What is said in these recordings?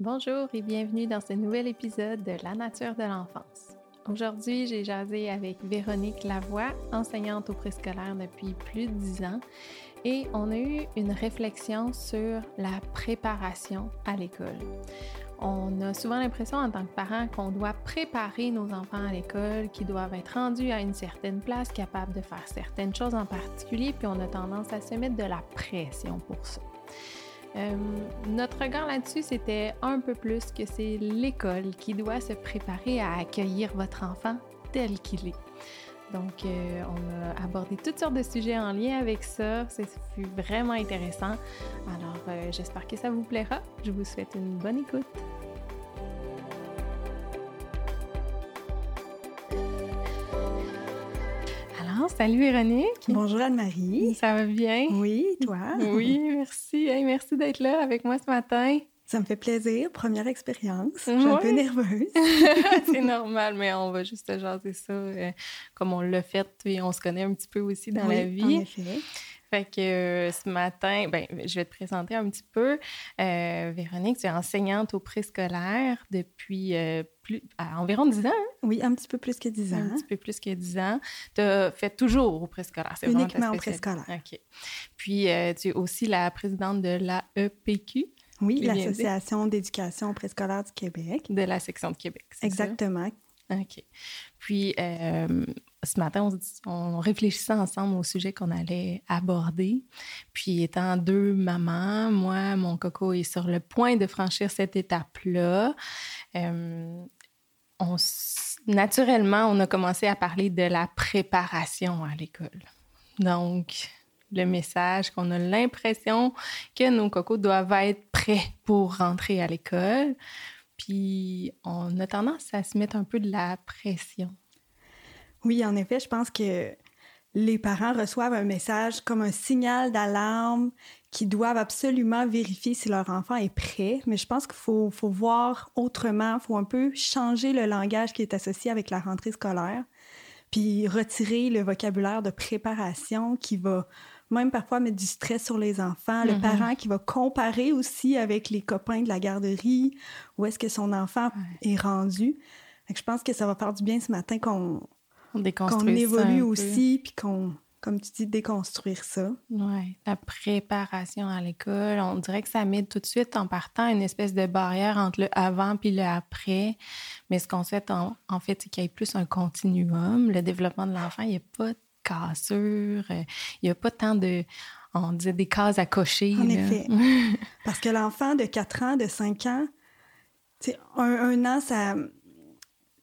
Bonjour et bienvenue dans ce nouvel épisode de La nature de l'enfance. Aujourd'hui, j'ai jasé avec Véronique Lavoie, enseignante au préscolaire depuis plus de dix ans, et on a eu une réflexion sur la préparation à l'école. On a souvent l'impression en tant que parent qu'on doit préparer nos enfants à l'école, qu'ils doivent être rendus à une certaine place, capables de faire certaines choses en particulier, puis on a tendance à se mettre de la pression pour ça. Euh, notre regard là-dessus, c'était un peu plus que c'est l'école qui doit se préparer à accueillir votre enfant tel qu'il est. Donc, euh, on a abordé toutes sortes de sujets en lien avec ça. Ça fut vraiment intéressant. Alors, euh, j'espère que ça vous plaira. Je vous souhaite une bonne écoute. Salut Véronique. Bonjour Anne-Marie. Ça va bien? Oui, toi? Oui, merci. merci d'être là avec moi ce matin. Ça me fait plaisir. Première expérience. Je suis un peu nerveuse. c'est normal, mais on va juste jaser ça euh, comme on l'a fait et on se connaît un petit peu aussi dans la vie. En effet. Fait que euh, ce matin, ben, je vais te présenter un petit peu. Euh, Véronique, tu es enseignante au préscolaire depuis plus, environ 10 ans. Hein? Oui, un petit peu plus que 10 ans. Un petit peu plus que 10 ans. Tu as fait toujours au préscolaire. C'est Uniquement au préscolaire. OK. Puis, tu es aussi la présidente de l'AEPQ. Oui, l'Association d'éducation préscolaire du Québec. De la section de Québec, Exactement. OK. Puis, euh, ce matin, on, réfléchissait ensemble au sujet qu'on allait aborder. Puis, étant deux mamans, moi, mon coco est sur le point de franchir cette étape-là. Euh, naturellement, on a commencé à parler de la préparation à l'école. Donc, le message qu'on a l'impression que nos cocos doivent être prêts pour rentrer à l'école. Puis on a tendance à se mettre un peu de la pression. Oui, en effet, je pense que les parents reçoivent un message comme un signal d'alarme qui doivent absolument vérifier si leur enfant est prêt. Mais je pense qu'il faut, faut, voir autrement, il faut un peu changer le langage qui est associé avec la rentrée scolaire, puis retirer le vocabulaire de préparation qui va même parfois mettre du stress sur les enfants. Le mm-hmm. parent qui va comparer aussi avec les copains de la garderie, où est-ce que son enfant est rendu. je pense que ça va faire du bien ce matin qu'on qu'on évolue aussi, puis qu'on, comme tu dis, déconstruire ça. Oui, la préparation à l'école, on dirait que ça met tout de suite en partant une espèce de barrière entre le avant puis le après. Mais ce qu'on souhaite, en, en fait, c'est qu'il y ait plus un continuum. Le développement de l'enfant, il n'y a pas cassure. Euh, il n'y a pas tant de, on disait des cases à cocher. En effet. Parce que l'enfant de 4 ans, de 5 ans, un, un an, ça,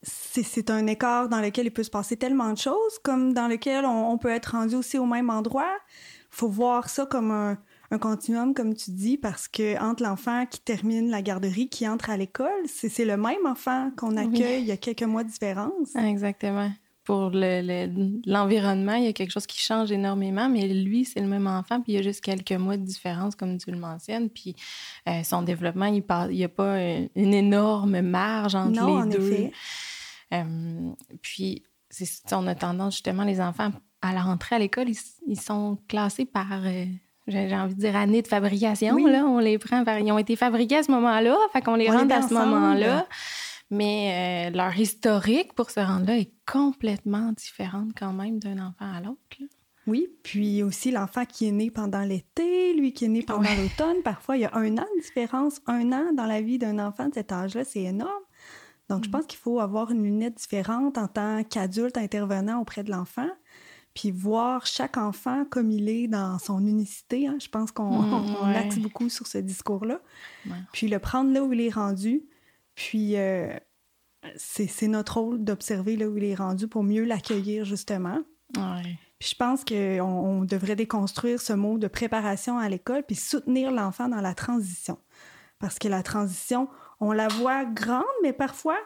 c'est un écart dans lequel il peut se passer tellement de choses, comme dans lequel on, peut être rendu aussi au même endroit. Il faut voir ça comme un, un, continuum, comme tu dis, parce que entre l'enfant qui termine la garderie, qui entre à l'école, c'est le même enfant qu'on accueille il y a quelques mois de différence. Exactement pour l'environnement, il y a quelque chose qui change énormément, mais lui, c'est le même enfant, puis il y a juste quelques mois de différence, comme tu le mentionnes, puis euh, son développement, il n'y a pas une, énorme marge entre non, les en deux. Effet. Euh, puis, on a tendance justement, les enfants, à la rentrée à l'école, ils, sont classés par... Euh, j'ai envie de dire année de fabrication, là, on les prend, ils ont été fabriqués à ce moment-là, fait qu'on les rentre à ce moment-là. Mais euh, leur historique pour se rendre là est complètement différente quand même d'un enfant à l'autre. Oui, puis aussi l'enfant qui est né pendant l'été, lui qui est né pendant l'automne, parfois il y a un an de différence, un an dans la vie d'un enfant de cet âge-là, c'est énorme. Donc je mm. pense qu'il faut avoir une lunette différente en tant qu'adulte intervenant auprès de l'enfant, puis voir chaque enfant comme il est dans son unicité. Hein. Je pense qu'on mm, axe beaucoup sur ce discours-là. Puis le prendre là où il est rendu, puis, euh, c'est notre rôle d'observer là où il est rendu pour mieux l'accueillir, justement. Puis je pense qu'on on devrait déconstruire ce mot de préparation à l'école puis soutenir l'enfant dans la transition. Parce que la transition, on la voit grande, mais parfois,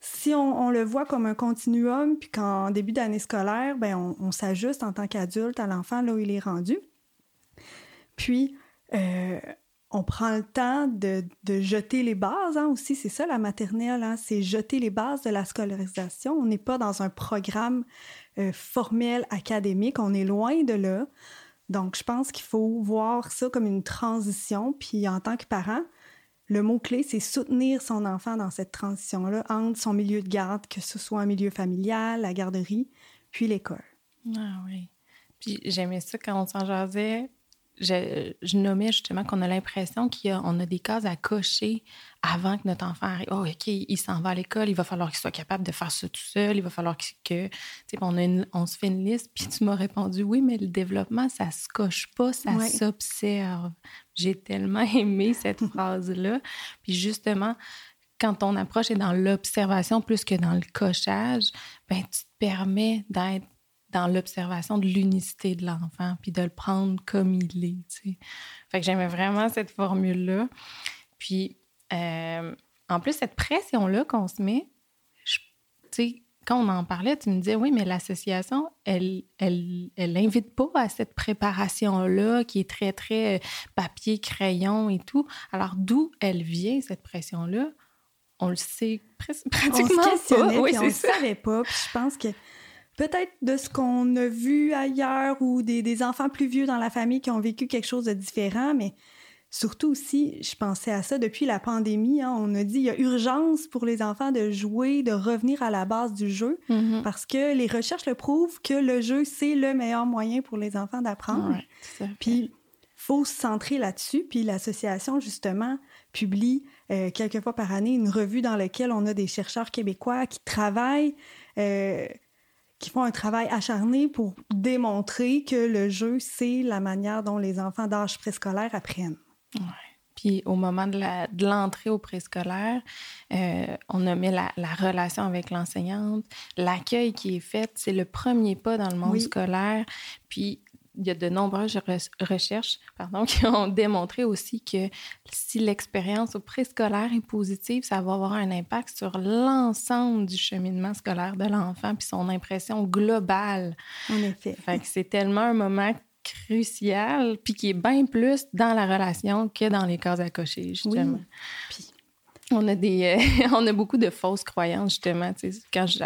si on, le voit comme un continuum, puis qu'en début d'année scolaire, ben on, on s'ajuste en tant qu'adulte à l'enfant là où il est rendu. Puis, euh, on prend le temps de, jeter les bases hein, aussi. C'est ça la maternelle, hein, c'est jeter les bases de la scolarisation. On n'est pas dans un programme euh, formel académique, on est loin de là. Donc, je pense qu'il faut voir ça comme une transition. Puis, en tant que parent, le mot-clé, c'est soutenir son enfant dans cette transition-là entre son milieu de garde, que ce soit un milieu familial, la garderie, puis l'école. Ah oui. Puis j'aimais ça quand on s'en jasait. Je, je, nommais justement qu'on a l'impression qu'on a, a, des cases à cocher avant que notre enfant arrive. Oh, OK, il s'en va à l'école, il va falloir qu'il soit capable de faire ça tout seul, il va falloir que. que on, a on se fait une liste, puis tu m'as répondu oui, mais le développement, ça se coche pas, ça s'observe. J'ai tellement aimé cette phrase-là. Puis justement, quand ton approche est dans l'observation plus que dans le cochage, ben tu te permets d'être dans l'observation de l'unicité de l'enfant, puis de le prendre comme il est. Fait que j'aimais vraiment cette formule-là. Puis, euh, en plus, cette pression-là qu'on se met, tu sais, quand on en parlait, tu me disais, oui, mais l'association, elle, elle, elle invite pas à cette préparation-là qui est très, très euh, papier, crayon et tout. Alors, d'où elle vient, cette pression-là? On le sait pratiquement on se pas. Oui, on ne savait pas. Puis je pense que peut-être de ce qu'on a vu ailleurs ou des, enfants plus vieux dans la famille qui ont vécu quelque chose de différent, mais surtout aussi, je pensais à ça depuis la pandémie. Hein, on a dit il y a urgence pour les enfants de jouer, de revenir à la base du jeu, mm-hmm. parce que les recherches le prouvent que le jeu, c'est le meilleur moyen pour les enfants d'apprendre. Puis, faut se centrer là-dessus. Puis l'association, justement, publie euh, quelques fois par année une revue dans laquelle on a des chercheurs québécois qui travaillent euh, qui font un travail acharné pour démontrer que le jeu, c'est la manière dont les enfants d'âge préscolaire apprennent. Ouais. Puis au moment de l'entrée au préscolaire, euh, on a mis la, la relation avec l'enseignante. L'accueil qui est fait, c'est le premier pas dans le monde scolaire. Puis il y a de nombreuses recherches pardon, qui ont démontré aussi que si l'expérience au préscolaire est positive, ça va avoir un impact sur l'ensemble du cheminement scolaire de l'enfant puis son impression globale. En effet. Fait que c'est tellement un moment crucial puis qui est bien plus dans la relation que dans les cases à cocher, justement. Oui. Puis on a des euh, on a beaucoup de fausses croyances justement quand je,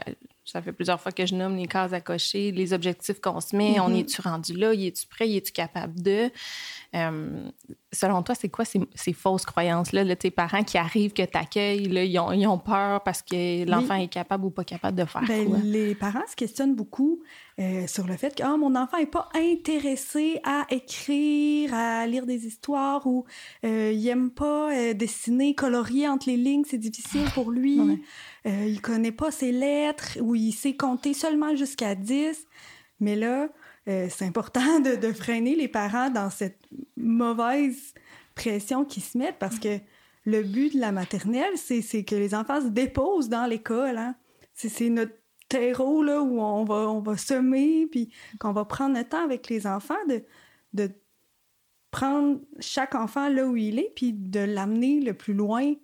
ça fait plusieurs fois que je nomme les cases à cocher, les objectifs qu'on se met. On mm-hmm. est-tu rendu là? Y es-tu prêt? Y es-tu capable de? Euh, selon toi, c'est quoi ces, fausses croyances-là? tes parents qui arrivent, que tu accueilles, ils, ont, ils ont peur parce que l'enfant est capable ou pas capable de faire ben, quoi? Les parents se questionnent beaucoup euh, sur le fait que ah, mon enfant n'est pas intéressé à écrire, à lire des histoires ou euh, il n'aime pas dessiner, colorier entre les lignes, c'est difficile pour lui. Euh, il connaît pas ses lettres ou il sait compter seulement jusqu'à 10. Mais là, euh, c'est important de, freiner les parents dans cette mauvaise pression qu'ils se mettent parce que le but de la maternelle, c'est que les enfants se déposent dans l'école. Hein. C'est notre terreau là, où on va, on va semer, puis qu'on va prendre le temps avec les enfants de, de prendre chaque enfant là où il est, puis de l'amener le plus loin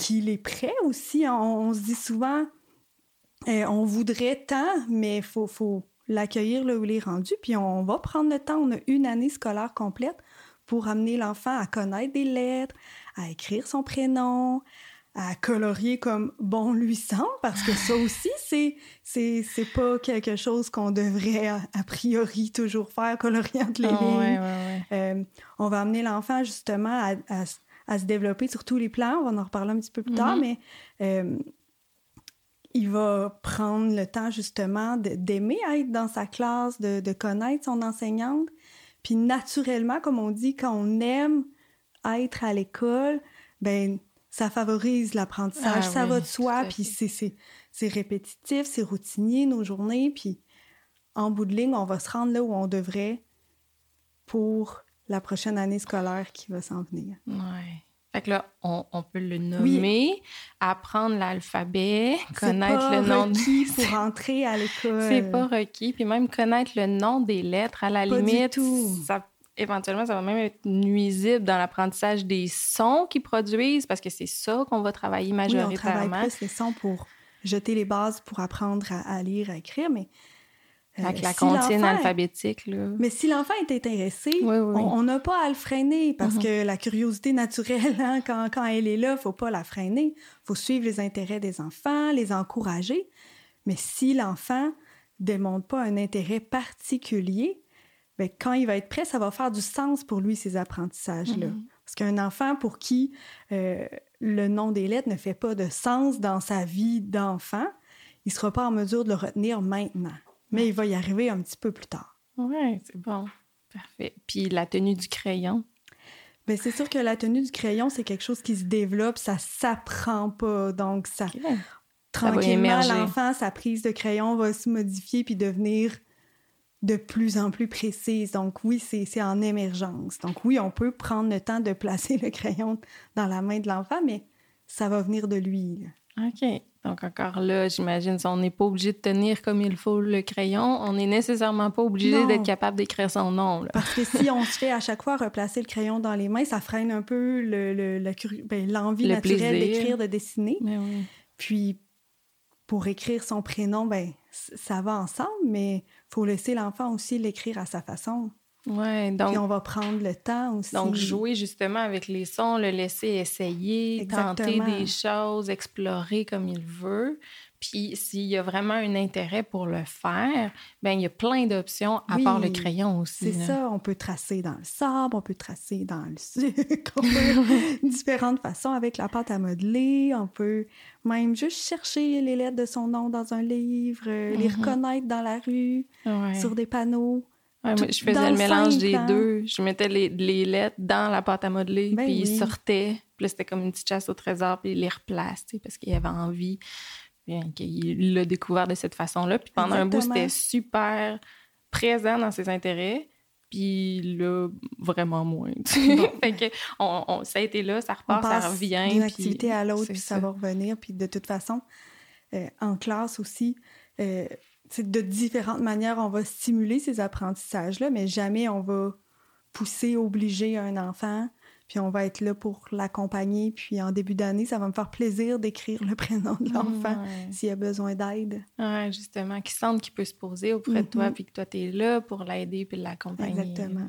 qu'il est prêt aussi. On, se dit souvent, eh, on voudrait tant, mais il faut, faut l'accueillir là où il est rendu. Puis on va prendre le temps. On a une année scolaire complète pour amener l'enfant à connaître des lettres, à écrire son prénom, à colorier comme bon lui semble, parce que ça aussi, c'est, c'est, c'est pas quelque chose qu'on devrait a, priori toujours faire, colorier entre les ah, lignes. Euh, on va amener l'enfant justement à, à, à se développer sur tous les plans. On va en reparler un petit peu plus tard, mm-hmm. mais euh, il va prendre le temps justement d'aimer être dans sa classe, de, connaître son enseignante. Puis naturellement, comme on dit, quand on aime être à l'école, ben ça favorise l'apprentissage, ah ça va de soi, puis c'est répétitif, c'est routinier nos journées, puis en bout de ligne, on va se rendre là où on devrait pour la prochaine année scolaire qui va s'en venir. Oui. Fait que là, on, peut le nommer, apprendre l'alphabet, connaître le nom de... pour entrer à l'école. C'est pas requis. Puis même connaître le nom des lettres, à la limite, Ça, éventuellement, ça va même être nuisible dans l'apprentissage des sons qu'ils produisent parce que c'est ça qu'on va travailler majoritairement. Oui, on travaille plus les sons pour jeter les bases pour apprendre à lire, à écrire, mais avec euh, la comptine alphabétique. Là. Mais si l'enfant est intéressé, on n'a pas à le freiner parce mm-hmm. que la curiosité naturelle, hein, quand, quand, elle est là, faut pas la freiner. faut suivre les intérêts des enfants, les encourager. Mais si l'enfant démontre pas un intérêt particulier, bien, quand il va être prêt, ça va faire du sens pour lui, ces apprentissages-là. Mm-hmm. Parce qu'un enfant pour qui euh, le nom des lettres ne fait pas de sens dans sa vie d'enfant, il ne sera pas en mesure de le retenir maintenant. Mais il va y arriver un petit peu plus tard. Oui, c'est bon. Parfait. Puis la tenue du crayon? Bien, c'est sûr que la tenue du crayon, c'est quelque chose qui se développe, ça s'apprend pas. Donc, ça, tranquillement, l'enfant, sa prise de crayon va se modifier puis devenir de plus en plus précise. Donc oui, c'est en émergence. Donc oui, on peut prendre le temps de placer le crayon dans la main de l'enfant, mais ça va venir de lui. OK. Donc encore là, j'imagine, on n'est pas obligé de tenir comme il faut le crayon, on n'est nécessairement pas obligé d'être capable d'écrire son nom. Parce que si on se fait à chaque fois replacer le crayon dans les mains, ça freine un peu ben, l'envie le, naturelle d'écrire, de dessiner. Oui. Puis pour écrire son prénom, ben ça va ensemble, mais faut laisser l'enfant aussi l'écrire à sa façon. Ouais, donc. Puis on va prendre le temps aussi. Donc, jouer justement avec les sons, le laisser essayer, tenter des choses, explorer comme il veut. Puis s'il y a vraiment un intérêt pour le faire, ben il y a plein d'options à part le crayon aussi. C'est ça, on peut tracer dans le sable, on peut tracer dans le sucre, différentes façons avec la pâte à modeler, on peut même juste chercher les lettres de son nom dans un livre, euh, les mm-hmm. reconnaître dans la rue, sur des panneaux. Ouais, moi, je faisais le, mélange des deux. Je mettais les, les, lettres dans la pâte à modeler, ben puis ils sortaient. Puis là, c'était comme une petite chasse au trésor, puis il les replace, parce qu'il avait envie. Il l'a découvert de cette façon-là. Puis pendant un bout, c'était super présent dans ses intérêts. Puis là, vraiment moins. fait que on, ça a été là, ça repart, ça revient. D'une activité à l'autre, puis ça. va revenir. Puis de toute façon, euh, en classe aussi, euh, de différentes manières, on va stimuler ces apprentissages-là, mais jamais on va pousser, obliger un enfant puis on va être là pour l'accompagner. Puis en début d'année, ça va me faire plaisir d'écrire le prénom de l'enfant s'il a besoin d'aide. Oui, justement, qu'il sente qu'il peut se poser auprès de toi, mm-hmm. puis que toi, tu es là pour l'aider puis l'accompagner. Exactement.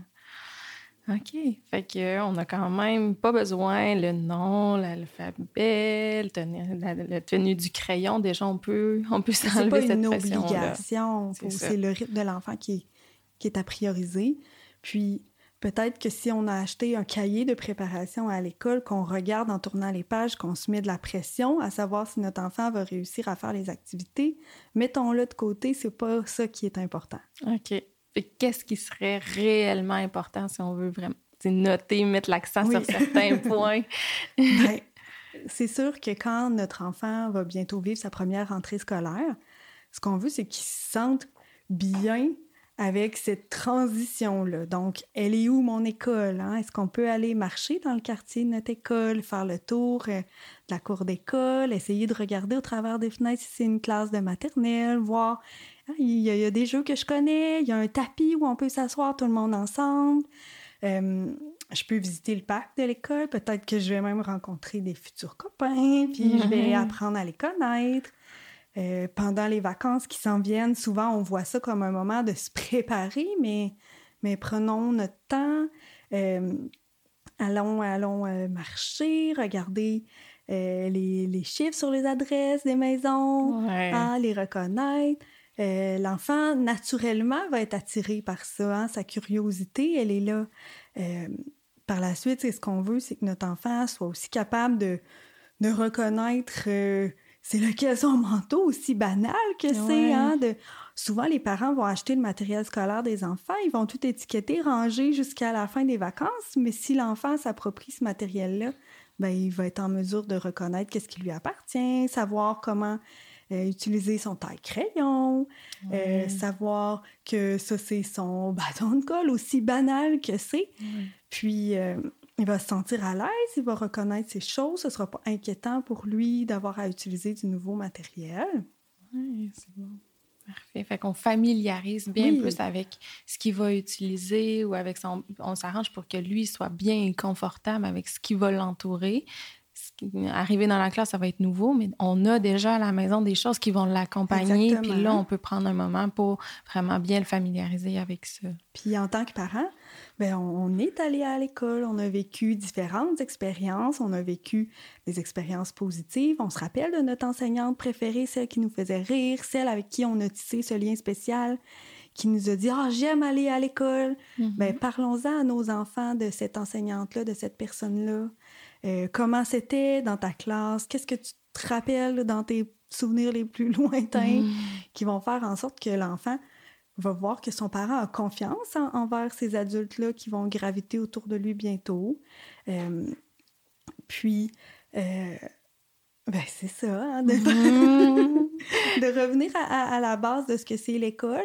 OK. Fait qu'on a quand même pas besoin le nom, l'alphabet, la, tenue du crayon. Déjà, on peut, on peut s'enlever cette pression C'est pas une obligation. C'est le rythme de l'enfant qui qui est à prioriser. Puis, Peut-être que si on a acheté un cahier de préparation à l'école, qu'on regarde en tournant les pages, qu'on se met de la pression à savoir si notre enfant va réussir à faire les activités, mettons-le de côté, c'est pas ça qui est important. OK. Qu'est-ce qui serait réellement important si on veut vraiment noter, mettre l'accent sur certains points? Ben, c'est sûr que quand notre enfant va bientôt vivre sa première rentrée scolaire, ce qu'on veut, c'est qu'il se sente bien avec cette transition-là. Donc, elle est où mon école? Hein? Est-ce qu'on peut aller marcher dans le quartier de notre école, faire le tour euh, de la cour d'école, essayer de regarder au travers des fenêtres si c'est une classe de maternelle, voir, hein, il, y a, des jeux que je connais, il y a un tapis où on peut s'asseoir tout le monde ensemble. Euh, je peux visiter le parc de l'école, peut-être que je vais même rencontrer des futurs copains, puis je vais apprendre à les connaître. Euh, pendant les vacances qui s'en viennent, souvent on voit ça comme un moment de se préparer, mais, mais prenons notre temps, euh, allons, allons euh, marcher, regarder les, les, chiffres sur les adresses des maisons, hein, les reconnaître. L'enfant, naturellement, va être attiré par ça, hein, sa curiosité, elle est là. par la suite, ce qu'on veut, c'est que notre enfant soit aussi capable de, de reconnaître c'est son manteau aussi banal que c'est, hein, de... Souvent, les parents vont acheter le matériel scolaire des enfants, ils vont tout étiqueter, ranger jusqu'à la fin des vacances, mais si l'enfant s'approprie ce matériel-là, ben, il va être en mesure de reconnaître qu'est-ce qui lui appartient, savoir comment euh, utiliser son taille-crayon, euh, savoir que ça, c'est son bâton de colle, aussi banal que c'est. Puis, euh, il va se sentir à l'aise, il va reconnaître ces choses, ce ne sera pas inquiétant pour lui d'avoir à utiliser du nouveau matériel. Oui, c'est bon. Parfait. Fait qu'on familiarise bien plus avec ce qu'il va utiliser ou avec son. On s'arrange pour que lui soit bien confortable avec ce qui va l'entourer. Arriver dans la classe, ça va être nouveau, mais on a déjà à la maison des choses qui vont l'accompagner. Puis là, on peut prendre un moment pour vraiment bien le familiariser avec ça. Puis en tant que parent, Bien, on est allé à l'école, on a vécu différentes expériences, on a vécu des expériences positives, on se rappelle de notre enseignante préférée, celle qui nous faisait rire, celle avec qui on a tissé ce lien spécial, qui nous a dit Ah, j'aime aller à l'école. Ben, parlons-en à nos enfants de cette enseignante-là, de cette personne-là. Euh, comment c'était dans ta classe? Qu'est-ce que tu te rappelles dans tes souvenirs les plus lointains Mhm. qui vont faire en sorte que l'enfant va voir que son parent a confiance en- envers ces adultes-là qui vont graviter autour de lui bientôt? Euh, puis, euh, ben c'est ça, hein, de, de revenir à, à- à la base de ce que c'est l'école.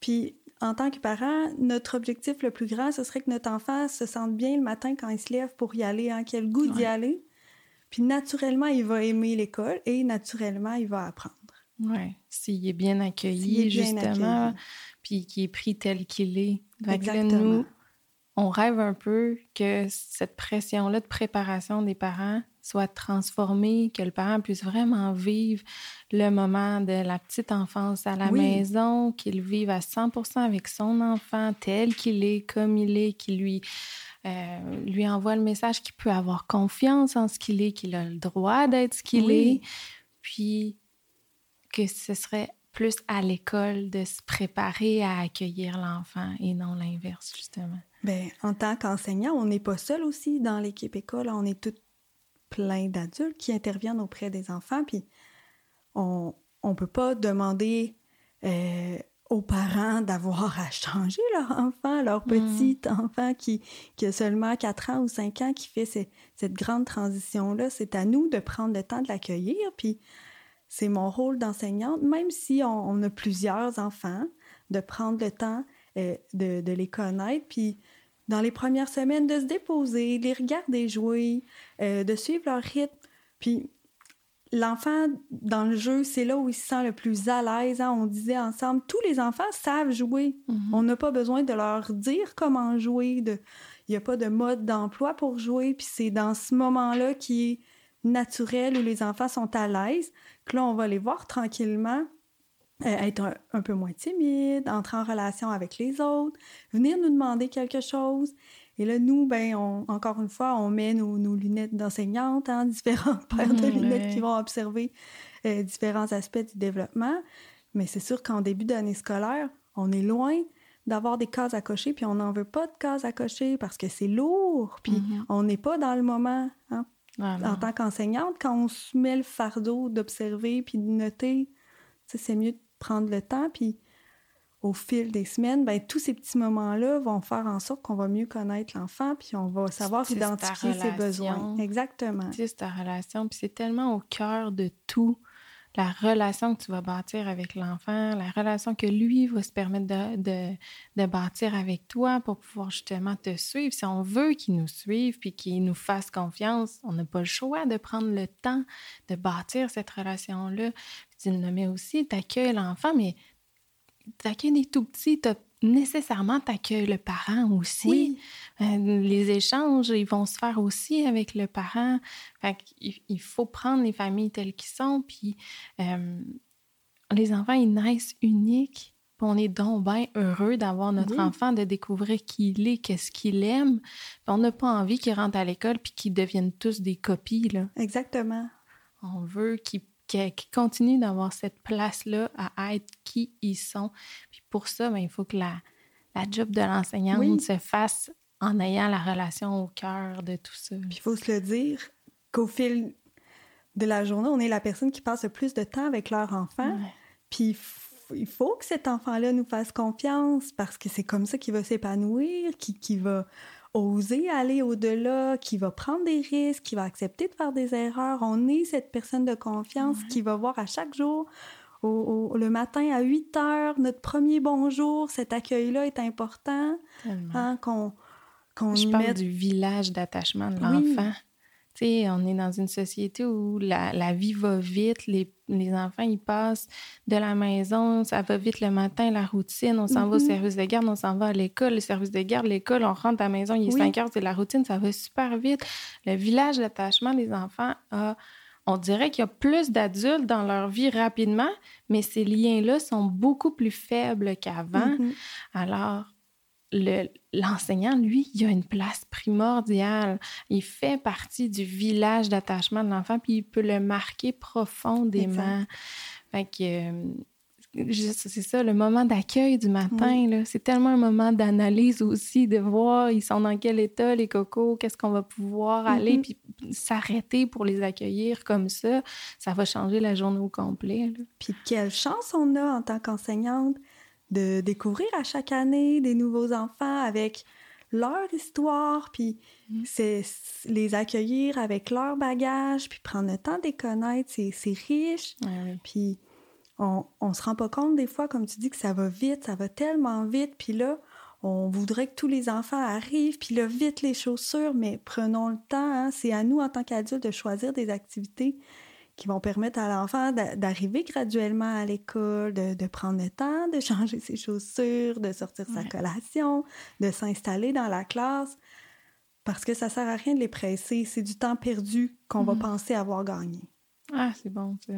Puis, en tant que parent, notre objectif le plus grand, ce serait que notre enfant se sente bien le matin quand il se lève pour y aller, hein, qu'il ait le goût d'y aller. Puis, naturellement, il va aimer l'école et naturellement, il va apprendre. Oui, s'il est bien accueilli, S'il est bien justement, accueilli. puis qu'il est pris tel qu'il est. Là, Exactement. nous, on rêve un peu que cette pression-là de préparation des parents soit transformée, que le parent puisse vraiment vivre le moment de la petite enfance à la Oui. maison, qu'il vive à 100% avec son enfant tel qu'il est, comme il est, qu'il lui, euh, lui envoie le message qu'il peut avoir confiance en ce qu'il est, qu'il a le droit d'être ce qu'il Oui. est, puis que ce serait plus à l'école de se préparer à accueillir l'enfant et non l'inverse, justement. Ben, en tant qu'enseignant, on n'est pas seul aussi dans l'équipe école. On est tout plein d'adultes qui interviennent auprès des enfants. Puis on ne peut pas demander euh, aux parents d'avoir à changer leur enfant, leur Mm. petit enfant qui, qui a seulement 4 ans ou 5 ans, qui fait ce- cette grande transition-là. C'est à nous de prendre le temps de l'accueillir. Puis c'est mon rôle d'enseignante, même si on, on a plusieurs enfants, de prendre le temps euh, de, de les connaître. Puis dans les premières semaines, de se déposer, de les regarder jouer, euh, de suivre leur rythme. Puis l'enfant, dans le jeu, c'est là où il se sent le plus à l'aise. hein. On disait ensemble, tous les enfants savent jouer. On n'a pas besoin de leur dire comment jouer. De... Il n'y a pas de mode d'emploi pour jouer. Puis c'est dans ce moment-là qui est naturel, où les enfants sont à l'aise, que là, on va les voir tranquillement être un, un peu moins timides, entrer en relation avec les autres, venir nous demander quelque chose. Et là, nous, ben, on- encore une fois, on met nos, nos lunettes d'enseignante, hein, différentes paires de Mhm, lunettes ouais. qui vont observer euh, différents aspects du développement. Mais c'est sûr qu'en début d'année scolaire, on est loin d'avoir des cases à cocher, puis on n'en veut pas de cases à cocher parce que c'est lourd, puis Mhm. on n'est pas dans le moment. hein. Ah. En tant qu'enseignante, quand on se met le fardeau d'observer puis de noter, c'est mieux de prendre le temps, puis au fil des semaines, ben, tous ces petits moments-là vont faire en sorte qu'on va mieux connaître l'enfant, puis on va savoir identifier ses besoins. Exactement. C'est ta relation, puis c'est tellement au cœur de tout. La relation que tu vas bâtir avec l'enfant, la relation que lui va se permettre de, de, de bâtir avec toi pour pouvoir justement te suivre. Si on veut qu'il nous suive puis qu'il nous fasse confiance, on n'a pas le choix de prendre le temps de bâtir cette relation-là. Tu le nommais aussi, tu accueilles l'enfant, mais tu accueilles des tout petits, t'as- nécessairement tu accueilles le parent aussi. Oui, Euh, les échanges, ils vont se faire aussi avec le parent. Fait qu'il il faut prendre les familles telles qu'elles sont. Puis euh, les enfants, ils naissent uniques. Puis on est donc bien heureux d'avoir notre Oui. enfant, de découvrir qui il est, qu'est-ce qu'il aime. Puis on n'a pas envie qu'ils rentrent à l'école puis qu'ils deviennent tous des copies. Là. exactement. On veut qu'ils qu'ils- qu'ils continuent d'avoir cette place-là à être qui ils sont. Puis pour ça, ben, il faut que la, la job de l'enseignante Oui. se fasse en ayant la relation au cœur de tout ça. Puis il faut se le dire qu'au fil de la journée, on est la personne qui passe le plus de temps avec leur enfant. Ouais. Puis il faut que cet enfant-là nous fasse confiance parce que c'est comme ça qu'il va s'épanouir, qu'il qu'il va oser aller au-delà, qu'il va prendre des risques, qu'il va accepter de faire des erreurs. On est cette personne de confiance Ouais. qui va voir à chaque jour, au- au- le matin à 8 heures, notre premier bonjour. Cet accueil-là est important, Tellement. hein, qu'on qu'on Je y parle mette... du village d'attachement de l'enfant. On est dans une société où la, la vie va vite, les, les enfants, ils passent de la maison, ça va vite le matin, la routine, on s'en va au Mhm. service de garde, on s'en va à l'école, le service de garde, l'école, on rentre à la maison, il est Oui. 5 heures, c'est la routine, ça va super vite. Le village d'attachement des enfants a, on dirait qu'il y a plus d'adultes dans leur vie rapidement, mais ces liens-là sont beaucoup plus faibles qu'avant. Mhm. Alors, le- l'enseignant, lui, il a une place primordiale. Il fait partie du village d'attachement de l'enfant, puis il peut le marquer profondément. Fait que, euh, c'est ça, le moment d'accueil du matin, c'est tellement un moment d'analyse aussi, de voir ils sont dans quel état, les cocos, qu'est-ce qu'on va pouvoir aller, mm-hmm. puis s'arrêter pour les accueillir comme ça, ça va changer la journée au complet. Puis quelle chance on a en tant qu'enseignante de découvrir à chaque année des nouveaux enfants avec leur histoire, puis mm. c'est les accueillir avec leur bagage, puis prendre le temps de les connaître, c'est riche. Puis on, on se rend pas compte des fois, comme tu dis, que ça va vite, ça va tellement vite, puis là, on voudrait que tous les enfants arrivent, puis là, vite les chaussures, mais prenons le temps, hein. c'est à nous en tant qu'adultes de choisir des activités qui vont permettre à l'enfant d'arriver graduellement à l'école, de, prendre le temps de changer ses chaussures, de sortir sa collation, de s'installer dans la classe, parce que ça sert à rien de les presser. C'est du temps perdu qu'on va mm-hmm. penser avoir gagné. Ah, c'est bon, ça.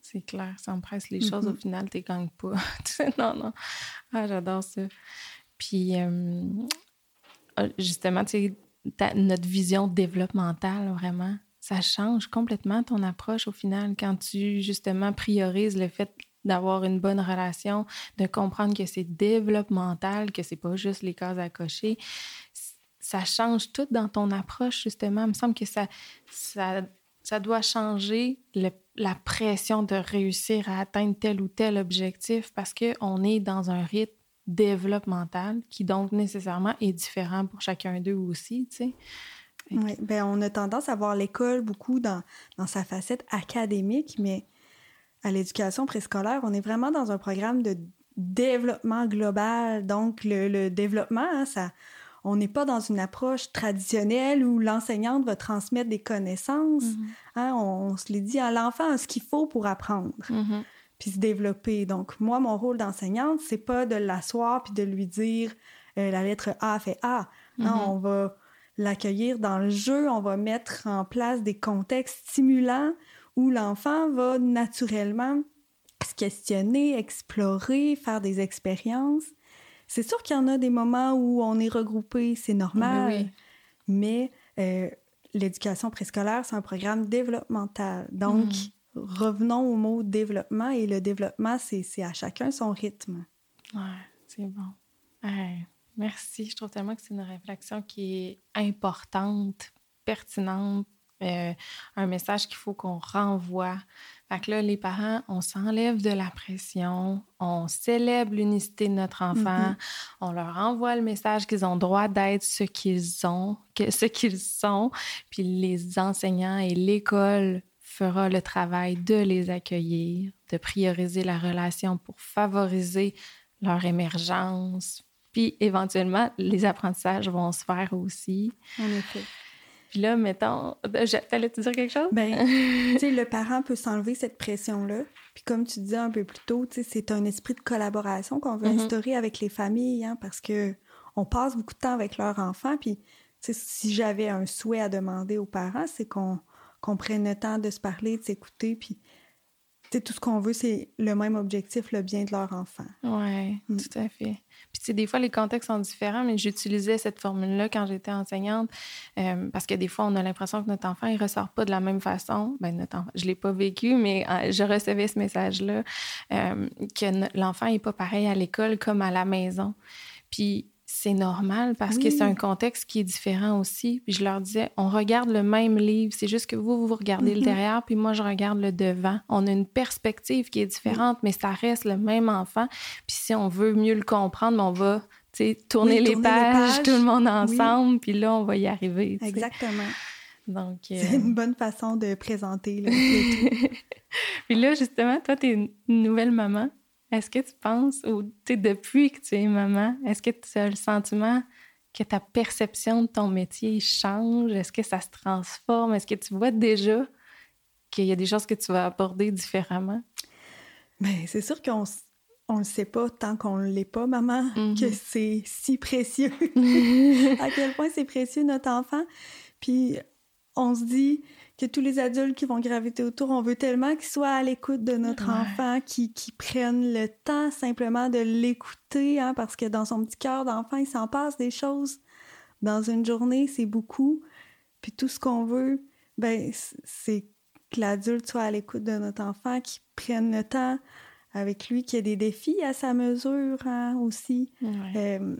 C'est clair. Ça me presse les choses. Au mm-hmm. final, tu gagnes pas. non, non. Ah, j'adore ça. Puis, euh, ah, justement, tu sais, notre vision développementale, vraiment, ça change complètement ton approche au final quand tu justement priorises le fait d'avoir une bonne relation, de comprendre que c'est développemental, que c'est pas juste les cases à cocher. Ça change tout dans ton approche, justement. Il me semble que ça, ça, ça doit changer la pression de réussir à atteindre tel ou tel objectif parce qu'on est dans un rythme développemental qui donc nécessairement est différent pour chacun d'eux aussi, tu sais. Oui, ben on a tendance à voir l'école beaucoup dans, dans sa facette académique, mais à l'éducation préscolaire, on est vraiment dans un programme de développement global. Donc, le, développement, hein, ça, on n'est pas dans une approche traditionnelle où l'enseignante va transmettre des connaissances. Mm-hmm. Hein, on, se les dit à l'enfant ce qu'il faut pour apprendre. Mm-hmm. Puis se développer. Donc, moi, mon rôle d'enseignante, c'est pas de l'asseoir puis de lui dire euh, la lettre A fait A. Non, mm-hmm. on va l'accueillir dans le jeu, on va mettre en place des contextes stimulants où l'enfant va naturellement se questionner, explorer, faire des expériences. C'est sûr qu'il y en a des moments où on est regroupé, c'est normal, mais euh, l'éducation préscolaire, c'est un programme développemental. Donc, mm. revenons au mot développement et le développement, c'est à chacun son rythme. Ouais, c'est bon. Merci. Je trouve tellement que c'est une réflexion qui est importante, pertinente, euh, un message qu'il faut qu'on renvoie. Fait que là, les parents, on s'enlève de la pression, on célèbre l'unicité de notre enfant, mm-hmm. on leur envoie le message qu'ils ont droit d'être ce qu'ils ont, que, ce qu'ils sont, puis les enseignants et l'école fera le travail de les accueillir, de prioriser la relation pour favoriser leur émergence, puis éventuellement, les apprentissages vont se faire aussi. En effet. Puis là, mettons, t'allais te dire quelque chose? Ben, tu sais, le parent peut s'enlever cette pression-là. Puis comme tu disais un peu plus tôt, tu sais, c'est un esprit de collaboration qu'on veut mm-hmm. instaurer avec les familles, hein, parce que on passe beaucoup de temps avec leurs enfants. Puis, si j'avais un souhait à demander aux parents, c'est qu'on prenne le temps de se parler, de s'écouter, puis tout ce qu'on veut, c'est le même objectif, le bien de leur enfant. Oui, mm. tout à fait. Puis, des fois, les contextes sont différents, mais j'utilisais cette formule-là quand j'étais enseignante euh, parce que des fois, on a l'impression que notre enfant, il ressort pas de la même façon. Ben, notre enfant, je l'ai pas vécu, mais euh, je recevais ce message-là euh, que l'enfant est pas pareil à l'école comme à la maison. Puis, c'est normal parce que c'est un contexte qui est différent aussi. Puis je leur disais, on regarde le même livre, c'est juste que vous, vous regardez le mm-hmm. derrière, puis moi, je regarde le devant. On a une perspective qui est différente, mais ça reste le même enfant. Puis si on veut mieux le comprendre, ben, on va tourner, les, pages, tout le monde ensemble, puis là, on va y arriver. Exactement. Donc, C'est une bonne façon de présenter. puis là, justement, toi, tu es une nouvelle maman. Est-ce que tu penses, ou depuis que tu es maman, est-ce que tu as le sentiment que ta perception de ton métier change? Est-ce que ça se transforme? Est-ce que tu vois déjà qu'il y a des choses que tu vas aborder différemment? Bien, c'est sûr qu'on on le sait pas tant qu'on ne l'est pas, maman, mm-hmm. que c'est si précieux. à quel point c'est précieux notre enfant. Puis on se dit, que tous les adultes qui vont graviter autour, on veut tellement qu'ils soient à l'écoute de notre enfant, qu'ils prennent le temps simplement de l'écouter, hein, parce que dans son petit cœur d'enfant, il s'en passe des choses. Dans une journée, c'est beaucoup. Puis tout ce qu'on veut, ben, c'est que l'adulte soit à l'écoute de notre enfant, qu'il prenne le temps avec lui, qu'il y ait des défis à sa mesure hein, aussi. Euh,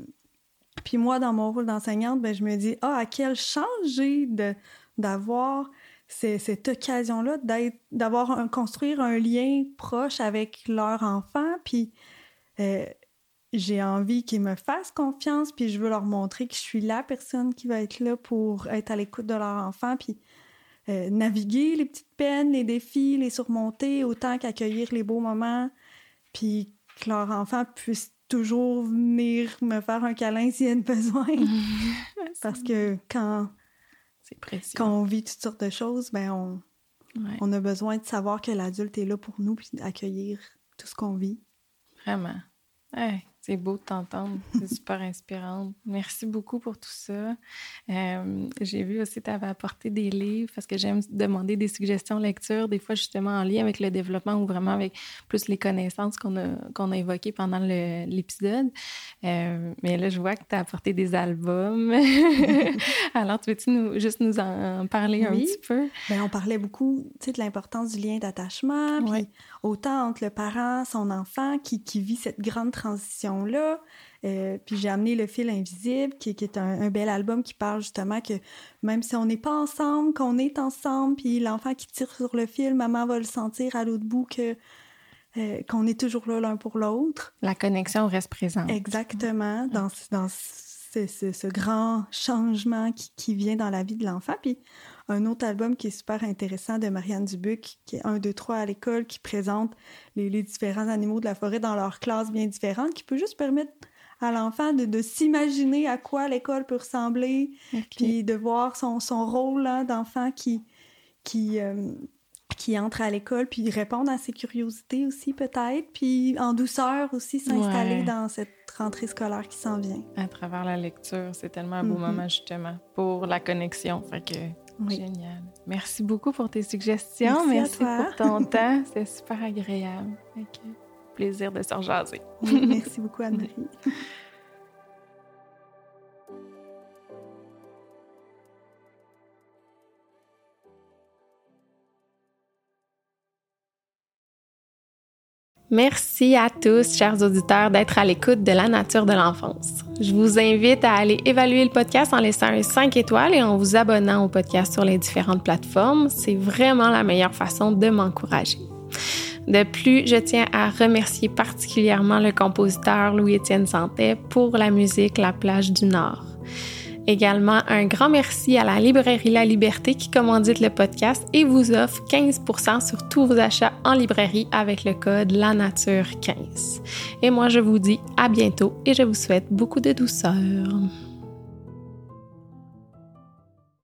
puis moi, dans mon rôle d'enseignante, ben, je me dis, ah, à quelle chance j'ai d'avoir cette occasion-là d'avoir construire un lien proche avec leur enfant. Puis euh, j'ai envie qu'ils me fassent confiance, puis je veux leur montrer que je suis la personne qui va être là pour être à l'écoute de leur enfant, puis euh, naviguer les petites peines, les défis, les surmonter, autant qu'accueillir les beaux moments, puis que leur enfant puisse toujours venir me faire un câlin s'il y a besoin. Parce que quand, quand on vit toutes sortes de choses, ben on, on a besoin de savoir que l'adulte est là pour nous puis d'accueillir tout ce qu'on vit. Vraiment. Ouais. C'est beau de t'entendre. C'est super inspirant. Merci beaucoup pour tout ça. Euh, j'ai vu aussi que tu avais apporté des livres parce que j'aime demander des suggestions de lecture, des fois justement en lien avec le développement ou vraiment avec plus les connaissances qu'on a, qu'on a évoquées pendant l'épisode. Euh, mais là, je vois que tu as apporté des albums. Alors, tu veux-tu nous, juste nous en parler un petit peu? Bien, on parlait beaucoup de l'importance du lien d'attachement, autant entre le parent, son enfant qui, qui vit cette grande transition là euh, puis j'ai amené Le fil invisible, qui, est un, bel album qui parle justement que même si on n'est pas ensemble, qu'on est ensemble, puis l'enfant qui tire sur le fil, maman va le sentir à l'autre bout que euh, qu'on est toujours là l'un pour l'autre. La connexion reste présente. Exactement, dans, dans ce, grand changement qui, qui, vient dans la vie de l'enfant. Puis un autre album qui est super intéressant de Marianne Dubuc, qui est 1, 2, 3 à l'école, qui présente les, différents animaux de la forêt dans leurs classes bien différentes, qui peut juste permettre à l'enfant de, s'imaginer à quoi l'école peut ressembler, puis de voir son, son rôle d'enfant qui, qui, euh, qui entre à l'école, puis répondre à ses curiosités aussi peut-être, puis en douceur aussi s'installer dans cette rentrée scolaire qui s'en vient. À travers la lecture, c'est tellement un beau mm-hmm. moment justement pour la connexion. Fait que Génial. Merci beaucoup pour tes suggestions. Merci, pour ton temps. C'est super agréable. Plaisir de se rejaser. merci beaucoup, Anne-Marie. Merci à tous, chers auditeurs, d'être à l'écoute de la nature de l'enfance. Je vous invite à aller évaluer le podcast en laissant un 5 étoiles et en vous abonnant au podcast sur les différentes plateformes. C'est vraiment la meilleure façon de m'encourager. De plus, je tiens à remercier particulièrement le compositeur Louis-Étienne Santet pour la musique La plage du Nord. Également, un grand merci à la librairie La Liberté qui commandite le podcast et vous offre 15% sur tous vos achats en librairie avec le code La Nature 15. Et moi, je vous dis à bientôt et je vous souhaite beaucoup de douceur.